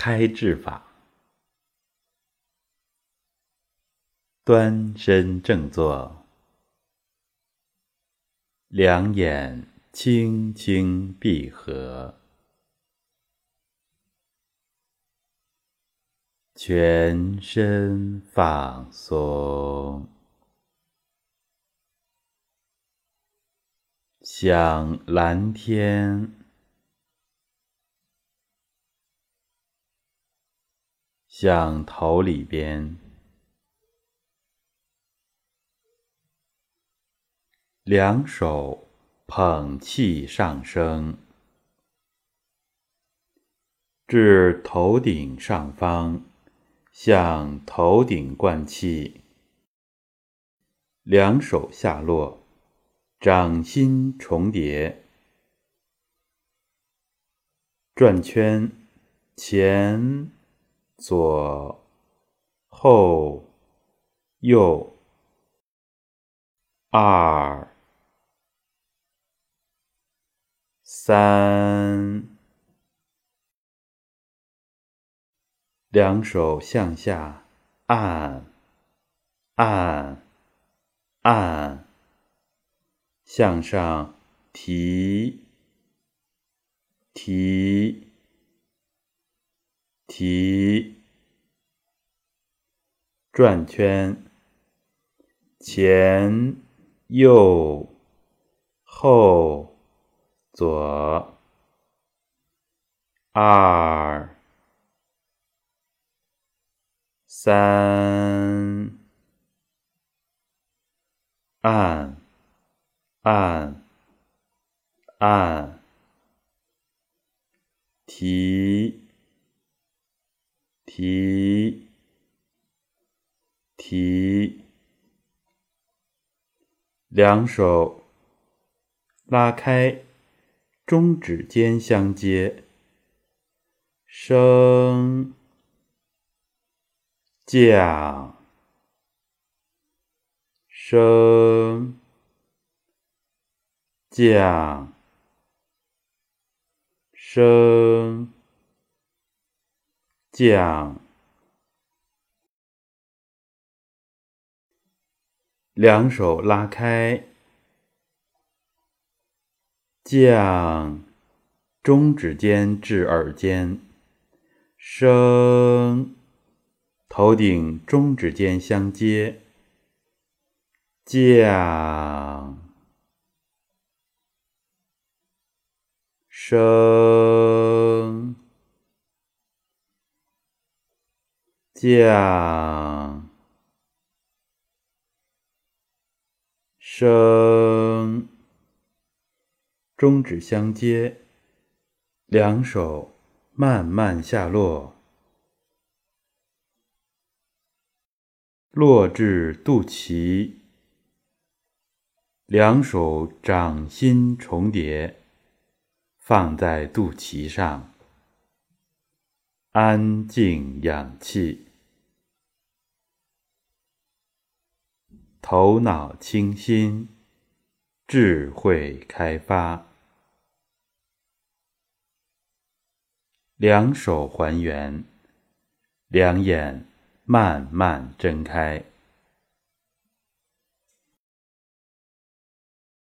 开智法，端身正坐，两眼轻轻闭合，全身放松。像蓝天，向头里边，两手捧气上升，至头顶上方，向头顶灌气，两手下落。掌心重叠，转圈，前、左、后、右，二、三，两手向下按，按，按。向上提，提，提，转圈，前、右、后、左，二、三，按。按，按，提，提，提，两手拉开，中指尖相接，升，降，升。降，升，降，两手拉开，降，中指尖至耳尖，升，头顶中指尖相接，降。升，降，升，中指相接，两手慢慢下落，落至肚脐，两手掌心重叠。放在肚脐上，安静养气，头脑清新，智慧开发。两手还原，两眼慢慢睁开。